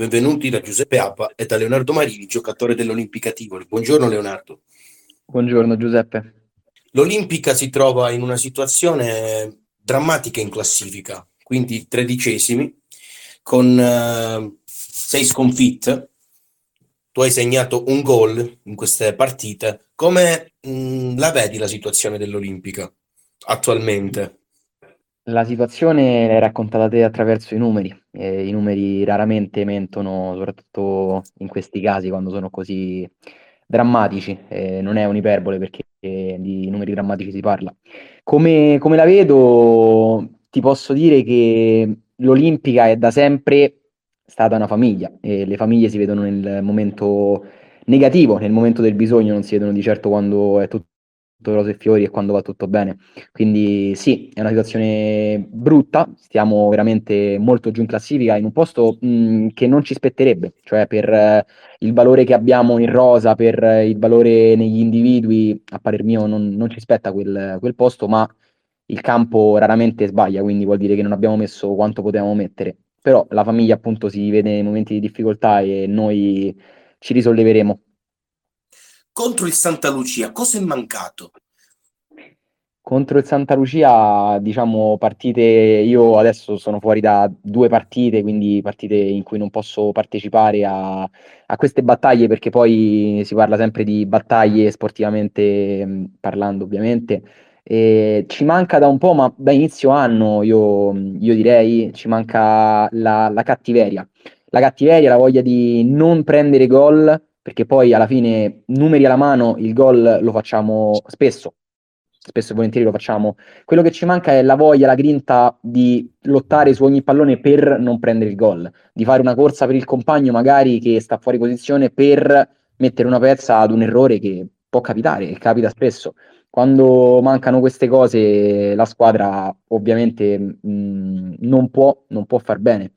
Benvenuti da Giuseppe Appa e da Leonardo Marini, giocatore dell'Olimpica Tivoli. Buongiorno Leonardo. Buongiorno Giuseppe. L'Olimpica si trova in una situazione drammatica in classifica, quindi tredicesimi, con uh, sei sconfitte. Tu hai segnato un gol in queste partite. Come mh, mm, la vedi la situazione dell'Olimpica attualmente? La situazione l'hai raccontata te attraverso i numeri. Eh, I numeri raramente mentono, soprattutto in questi casi quando sono così drammatici. Eh, non è un'iperbole perché di numeri drammatici si parla. Come, come la vedo, ti posso dire che l'Olimpica è da sempre stata una famiglia e le famiglie si vedono nel momento negativo, nel momento del bisogno, non si vedono di certo quando è tutto rose e fiori e quando va tutto bene. Quindi sì, è una situazione brutta, stiamo veramente molto giù in classifica, in un posto mh, che non ci spetterebbe, cioè per eh, il valore che abbiamo in rosa, per eh, il valore negli individui, a parer mio non, non ci spetta quel, quel posto, ma il campo raramente sbaglia, quindi vuol dire che non abbiamo messo quanto potevamo mettere. Però la famiglia appunto si vede nei momenti di difficoltà e noi ci risolleveremo contro il Santa Lucia, cosa è mancato? Contro il Santa Lucia, diciamo, partite, io adesso sono fuori da due partite, quindi partite in cui non posso partecipare a, a queste battaglie, perché poi si parla sempre di battaglie sportivamente parlando, ovviamente. E ci manca da un po', ma da inizio anno, io, io direi, ci manca la, la cattiveria. La cattiveria, la voglia di non prendere gol perché poi alla fine, numeri alla mano, il gol lo facciamo spesso, spesso e volentieri lo facciamo. Quello che ci manca è la voglia, la grinta di lottare su ogni pallone per non prendere il gol, di fare una corsa per il compagno magari che sta fuori posizione per mettere una pezza ad un errore che può capitare, che capita spesso. Quando mancano queste cose la squadra ovviamente mh, non, può, non può far bene.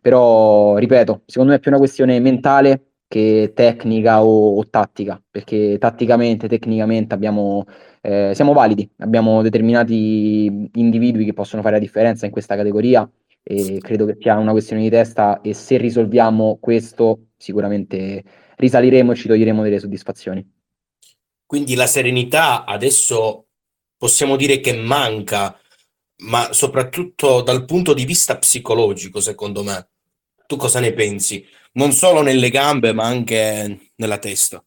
Però, ripeto, secondo me è più una questione mentale che tecnica o, o tattica, perché tatticamente, tecnicamente abbiamo, eh, siamo validi, abbiamo determinati individui che possono fare la differenza in questa categoria e credo che sia una questione di testa e se risolviamo questo sicuramente risaliremo e ci toglieremo delle soddisfazioni. Quindi la serenità adesso possiamo dire che manca, ma soprattutto dal punto di vista psicologico, secondo me. Tu cosa ne pensi? non solo nelle gambe, ma anche nella testa.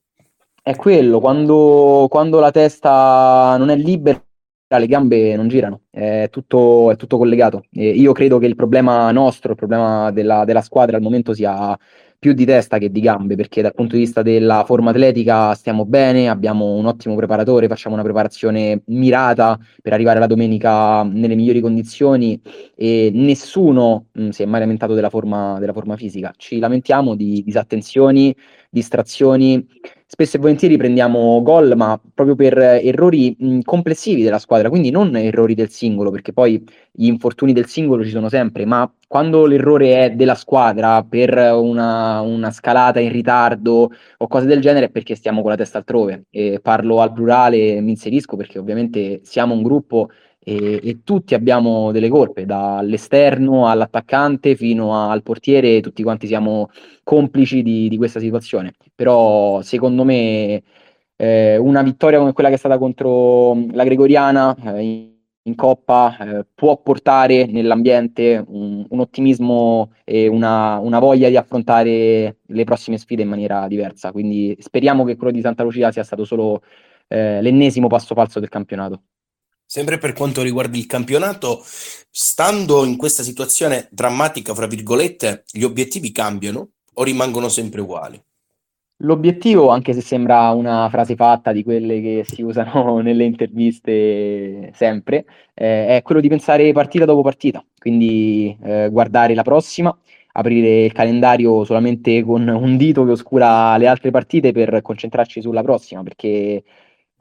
È quello, quando, quando la testa non è libera, le gambe non girano, è tutto, è tutto collegato. E io credo che il problema nostro, il problema della, della squadra al momento sia più di testa che di gambe, perché dal punto di vista della forma atletica stiamo bene, abbiamo un ottimo preparatore, facciamo una preparazione mirata per arrivare la domenica nelle migliori condizioni e nessuno mh, si è mai lamentato della forma, della forma fisica. Ci lamentiamo di disattenzioni, distrazioni spesso e volentieri prendiamo gol, ma proprio per errori mh, complessivi della squadra, quindi non errori del singolo, perché poi gli infortuni del singolo ci sono sempre, ma quando l'errore è della squadra per una, una scalata in ritardo o cose del genere è perché stiamo con la testa altrove. E parlo al plurale, mi inserisco perché ovviamente siamo un gruppo e, e, tutti abbiamo delle colpe, dall'esterno all'attaccante fino al portiere, tutti quanti siamo complici di, di questa situazione. Però secondo me eh, una vittoria come quella che è stata contro la Gregoriana eh, in, in, Coppa eh, può portare nell'ambiente un, un ottimismo e una, una, voglia di affrontare le prossime sfide in maniera diversa. Quindi speriamo che quello di Santa Lucia sia stato solo eh, l'ennesimo passo falso del campionato. Sempre per quanto riguarda il campionato, stando in questa situazione drammatica, fra virgolette, gli obiettivi cambiano o rimangono sempre uguali? L'obiettivo, anche se sembra una frase fatta di quelle che si usano nelle interviste sempre, eh, è quello di pensare partita dopo partita, quindi eh, guardare la prossima, aprire il calendario solamente con un dito che oscura le altre partite per concentrarci sulla prossima, perché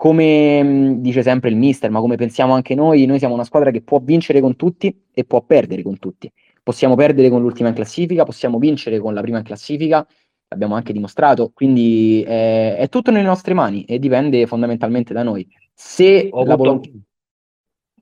come mm, dice sempre il mister, ma come pensiamo anche noi, noi siamo una squadra che può vincere con tutti e può perdere con tutti. Possiamo perdere con l'ultima in classifica, possiamo vincere con la prima in classifica, l'abbiamo anche dimostrato, quindi è, è tutto nelle nostre mani e dipende fondamentalmente da noi. Se ho la avuto, volontà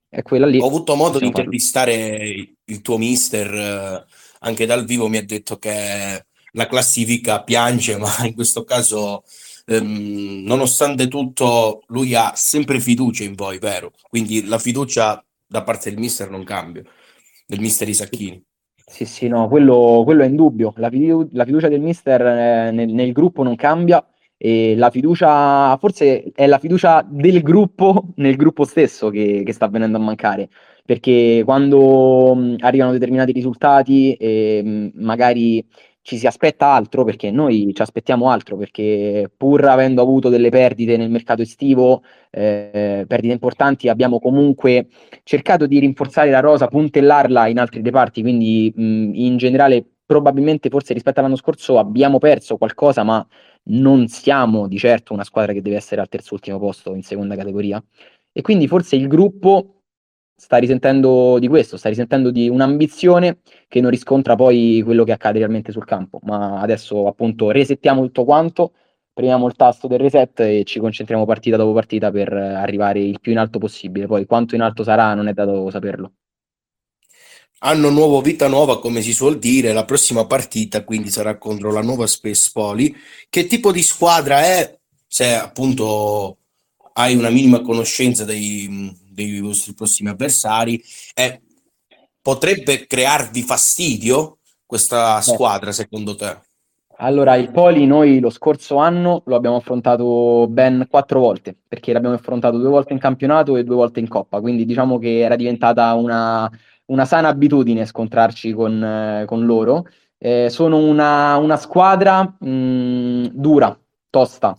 è quella lì. Ho avuto modo di intervistare il tuo mister, eh, anche dal vivo mi ha detto che la classifica piange, ma in questo caso, ehm, nonostante tutto, lui ha sempre fiducia in voi, vero? Quindi la fiducia da parte del mister non cambia, del mister Isacchini. Sì, sì, no, quello, quello è indubbio. La, fidu- la fiducia del mister eh, nel, nel gruppo non cambia e la fiducia, forse è la fiducia del gruppo nel gruppo stesso che, che sta venendo a mancare, perché quando mh, arrivano determinati risultati e mh, magari ci si aspetta altro, perché noi ci aspettiamo altro, perché pur avendo avuto delle perdite nel mercato estivo, eh, perdite importanti, abbiamo comunque cercato di rinforzare la rosa, puntellarla in altri reparti, quindi mh, in generale probabilmente forse rispetto all'anno scorso abbiamo perso qualcosa, ma non siamo di certo una squadra che deve essere al terzo ultimo posto in seconda categoria. E quindi forse il gruppo sta risentendo di questo, sta risentendo di un'ambizione che non riscontra poi quello che accade realmente sul campo. Ma adesso appunto resettiamo tutto quanto, premiamo il tasto del reset e ci concentriamo partita dopo partita per arrivare il più in alto possibile. Poi quanto in alto sarà non è dato saperlo anno nuovo, vita nuova, come si suol dire. La prossima partita quindi sarà contro la nuova Space Poli. Che tipo di squadra è? Se appunto hai una minima conoscenza dei, dei vostri prossimi avversari, è, potrebbe crearvi fastidio questa squadra, secondo te? Allora, il Poli noi lo scorso anno lo abbiamo affrontato ben quattro volte, perché l'abbiamo affrontato due volte in campionato e due volte in Coppa, quindi diciamo che era diventata una, una sana abitudine scontrarci con, eh, con loro. Eh, sono una, una squadra mh, mm, dura, tosta,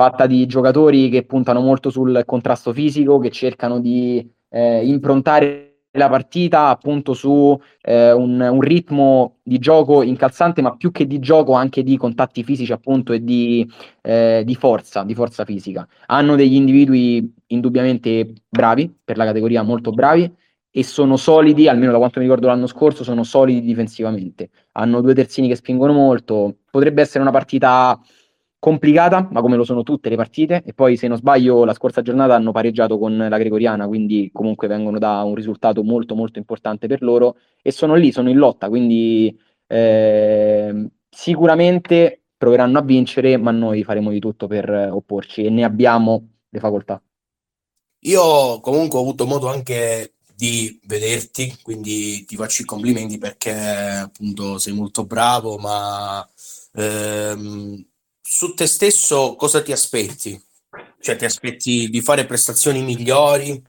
fatta di giocatori che puntano molto sul contrasto fisico, che cercano di eh, improntare la partita appunto su eh, un, un, ritmo di gioco incalzante, ma più che di gioco anche di contatti fisici appunto e di, eh, di forza, di forza fisica. Hanno degli individui indubbiamente bravi, per la categoria molto bravi, e sono solidi, almeno da quanto mi ricordo l'anno scorso, sono solidi difensivamente. Hanno due terzini che spingono molto. Potrebbe essere una partita complicata, ma come lo sono tutte le partite. E poi, se non sbaglio, la scorsa giornata hanno pareggiato con la Gregoriana, quindi comunque vengono da un risultato molto molto importante per loro. E sono lì, sono in lotta, quindi eh, sicuramente proveranno a vincere, ma noi faremo di tutto per opporci e ne abbiamo le facoltà. Io comunque ho avuto modo anche di vederti, quindi ti faccio i complimenti perché appunto sei molto bravo, ma ehm, su te stesso cosa ti aspetti? Cioè ti aspetti di fare prestazioni migliori,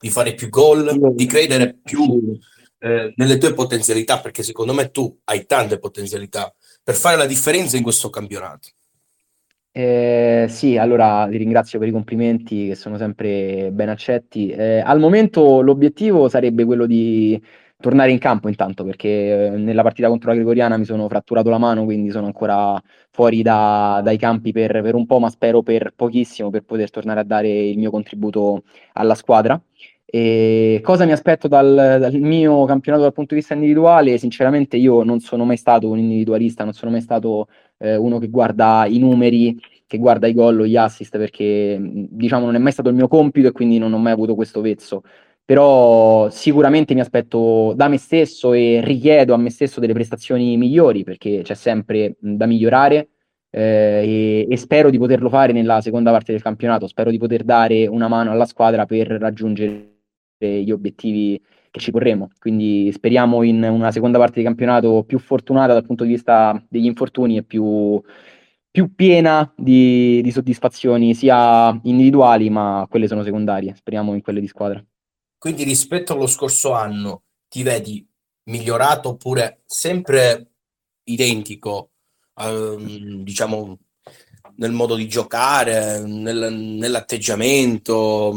di fare più gol, di credere più eh, nelle tue potenzialità, perché secondo me tu hai tante potenzialità per fare la differenza in questo campionato. Eh, sì, allora vi ringrazio per i complimenti che sono sempre ben accetti. Eh, al momento l'obiettivo sarebbe quello di tornare in campo intanto, perché eh, nella partita contro la Gregoriana mi sono fratturato la mano, quindi sono ancora fuori da, dai campi per, per, un po', ma spero per pochissimo per poter tornare a dare il mio contributo alla squadra. E cosa mi aspetto dal, dal, mio campionato dal punto di vista individuale? Sinceramente io non sono mai stato un individualista, non sono mai stato eh, uno che guarda i numeri, che guarda i gol o gli assist, perché diciamo non è mai stato il mio compito e quindi non ho mai avuto questo vezzo. Però sicuramente mi aspetto da me stesso e richiedo a me stesso delle prestazioni migliori, perché c'è sempre da migliorare. Eh, e, e, spero di poterlo fare nella seconda parte del campionato. Spero di poter dare una mano alla squadra per raggiungere gli obiettivi che ci porremo. Quindi speriamo in una seconda parte di campionato più fortunata dal punto di vista degli infortuni e più, più piena di, di, soddisfazioni sia individuali, ma quelle sono secondarie. Speriamo in quelle di squadra. Quindi rispetto allo scorso anno ti vedi migliorato oppure sempre identico, ehm, diciamo, nel modo di giocare, nel, nell'atteggiamento?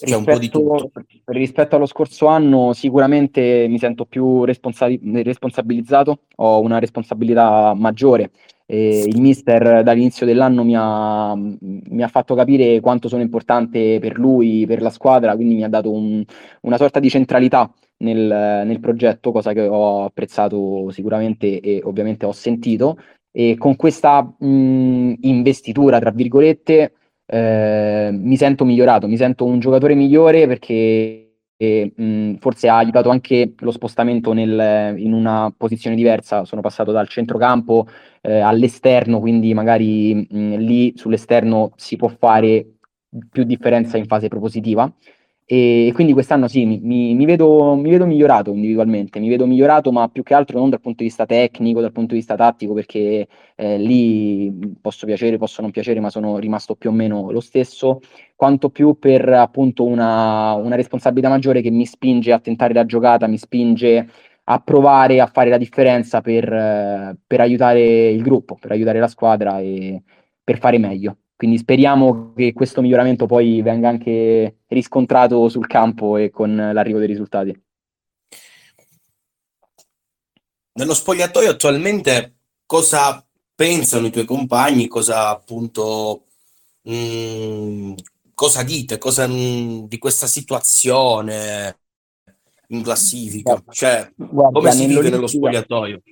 Rispetto, rispetto, allo scorso anno sicuramente mi sento più responsa- responsabilizzato, ho una responsabilità maggiore. E il mister dall'inizio dell'anno mi ha, mi ha, fatto capire quanto sono importante per lui, per la squadra, quindi mi ha dato un, una sorta di centralità nel, nel, progetto, cosa che ho apprezzato sicuramente e ovviamente ho sentito. E con questa mh, investitura, tra virgolette, eh, mi sento migliorato, mi sento un giocatore migliore perché e, mh, forse ha aiutato anche lo spostamento nel, in una posizione diversa. Sono passato dal centrocampo eh, all'esterno, quindi magari mh, lì sull'esterno si può fare più differenza in fase propositiva. E quindi quest'anno sì, mi, mi, vedo, mi, vedo, migliorato individualmente, mi vedo migliorato, ma più che altro non dal punto di vista tecnico, dal punto di vista tattico, perché eh, lì posso piacere, posso non piacere, ma sono rimasto più o meno lo stesso, quanto più per appunto una, una responsabilità maggiore che mi spinge a tentare la giocata, mi spinge a provare a fare la differenza per, per aiutare il gruppo, per aiutare la squadra e per fare meglio. Quindi speriamo che questo miglioramento poi venga anche riscontrato sul campo e con l'arrivo dei risultati. Nello spogliatoio attualmente cosa pensano i tuoi compagni, cosa appunto mh, mm, cosa dite, cosa mh, mm, di questa situazione in classifica? Cioè, Guarda, come si vive nello spogliatoio?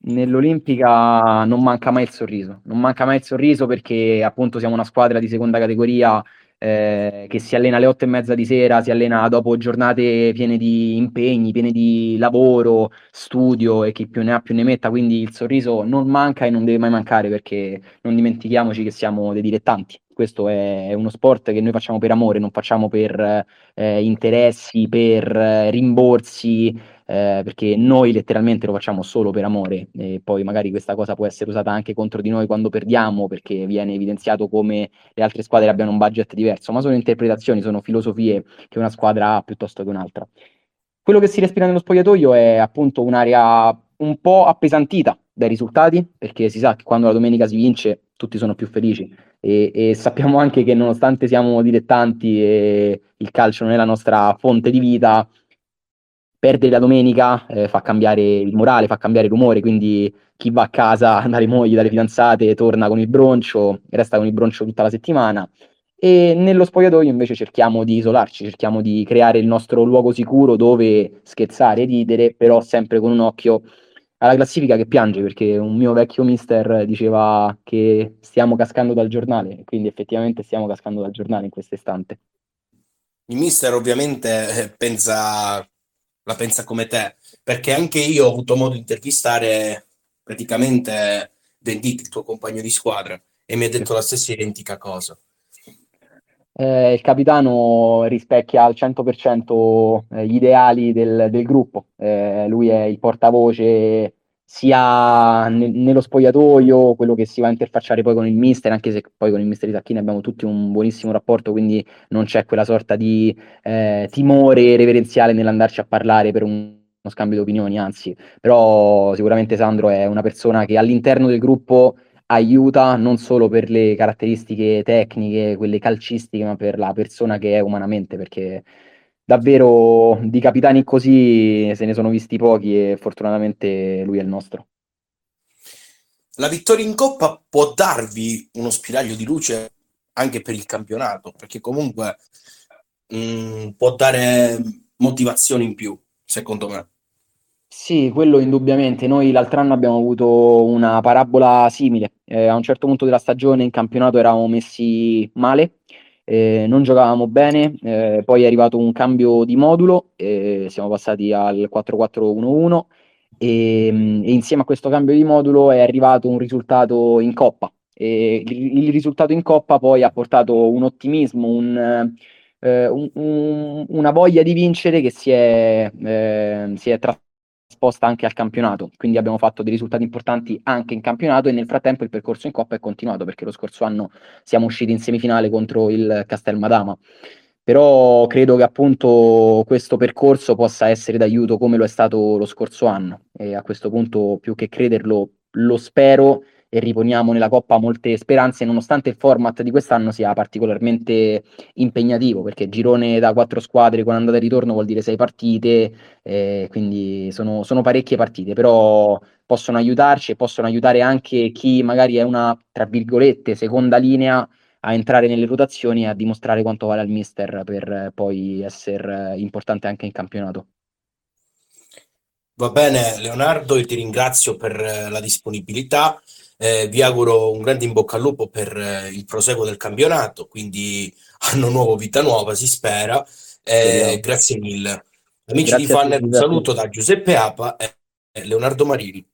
nell'Olimpica non manca mai il sorriso, non manca mai il sorriso perché appunto siamo una squadra di seconda categoria eh, che si allena alle otto e mezza di sera, si allena dopo giornate piene di impegni, piene di lavoro, studio e chi più ne ha più ne metta, quindi il sorriso non manca e non deve mai mancare perché non dimentichiamoci che siamo dei dilettanti. Questo è uno sport che noi facciamo per amore, non facciamo per eh, interessi, per eh, rimborsi, eh, perché noi letteralmente lo facciamo solo per amore e poi magari questa cosa può essere usata anche contro di noi quando perdiamo perché viene evidenziato come le altre squadre abbiano un budget diverso, ma sono interpretazioni, sono filosofie che una squadra ha piuttosto che un'altra. Quello che si respira nello spogliatoio è appunto un'area un po' appesantita dai risultati, perché si sa che quando la domenica si vince tutti sono più felici e, e, sappiamo anche che nonostante siamo dilettanti e il calcio non è la nostra fonte di vita, perdere la domenica eh, fa cambiare il morale, fa cambiare l'umore, quindi chi va a casa dalle mogli, dalle fidanzate, torna con il broncio, resta con il broncio tutta la settimana. E nello spogliatoio invece cerchiamo di isolarci, cerchiamo di creare il nostro luogo sicuro dove scherzare e ridere, però sempre con un occhio alla classifica che piange, perché un mio vecchio mister diceva che stiamo cascando dal giornale, quindi effettivamente stiamo cascando dal giornale in questo istante. Il mister ovviamente eh, pensa la pensa come te, perché anche io ho avuto modo di intervistare praticamente Dendit, il tuo compagno di squadra, e mi ha detto la stessa identica cosa. Eh, il capitano rispecchia al 100% eh, gli ideali del, del gruppo, eh, lui è il portavoce sia ne- nello spogliatoio, quello che si va a interfacciare poi con il mister, anche se poi con il mister di Tacchini abbiamo tutti un buonissimo rapporto, quindi non c'è quella sorta di eh, timore reverenziale nell'andarci a parlare per un, uno scambio di opinioni, anzi, però sicuramente Sandro è una persona che all'interno del gruppo aiuta non solo per le caratteristiche tecniche, quelle calcistiche, ma per la persona che è umanamente, perché davvero di capitani così se ne sono visti pochi e fortunatamente lui è il nostro. La vittoria in Coppa può darvi uno spiraglio di luce anche per il campionato, perché comunque mh, mm, può dare motivazione in più, secondo me. Sì, quello indubbiamente. Noi l'altro anno abbiamo avuto una parabola simile. Eh, a un certo punto della stagione in campionato eravamo messi male, eh, non giocavamo bene, eh, poi è arrivato un cambio di modulo, eh, siamo passati al 4-4-1-1 e, mm, e, insieme a questo cambio di modulo è arrivato un risultato in coppa. E il, risultato in coppa poi ha portato un ottimismo, un, eh, un, un, una voglia di vincere che si è, eh, si è trasformata sposta anche al campionato, quindi abbiamo fatto dei risultati importanti anche in campionato e nel frattempo il percorso in Coppa è continuato perché lo scorso anno siamo usciti in semifinale contro il Castel Madama. Però credo che appunto questo percorso possa essere d'aiuto come lo è stato lo scorso anno e a questo punto più che crederlo lo spero e riponiamo nella Coppa molte speranze, nonostante il format di quest'anno sia particolarmente impegnativo, perché girone da quattro squadre con andata e ritorno vuol dire sei partite, eh, quindi sono, sono parecchie partite, però possono aiutarci e possono aiutare anche chi magari è una, tra virgolette, seconda linea a entrare nelle rotazioni e a dimostrare quanto vale al mister per poi essere importante anche in campionato. Va bene Leonardo, io ti ringrazio per la disponibilità. Eh, vi auguro un grande in bocca al lupo per eh, il proseguo del campionato, quindi anno nuovo, vita nuova, si spera. Eh, grazie mille. Amici grazie di Fanner, un saluto da Giuseppe Apa e Leonardo Marini.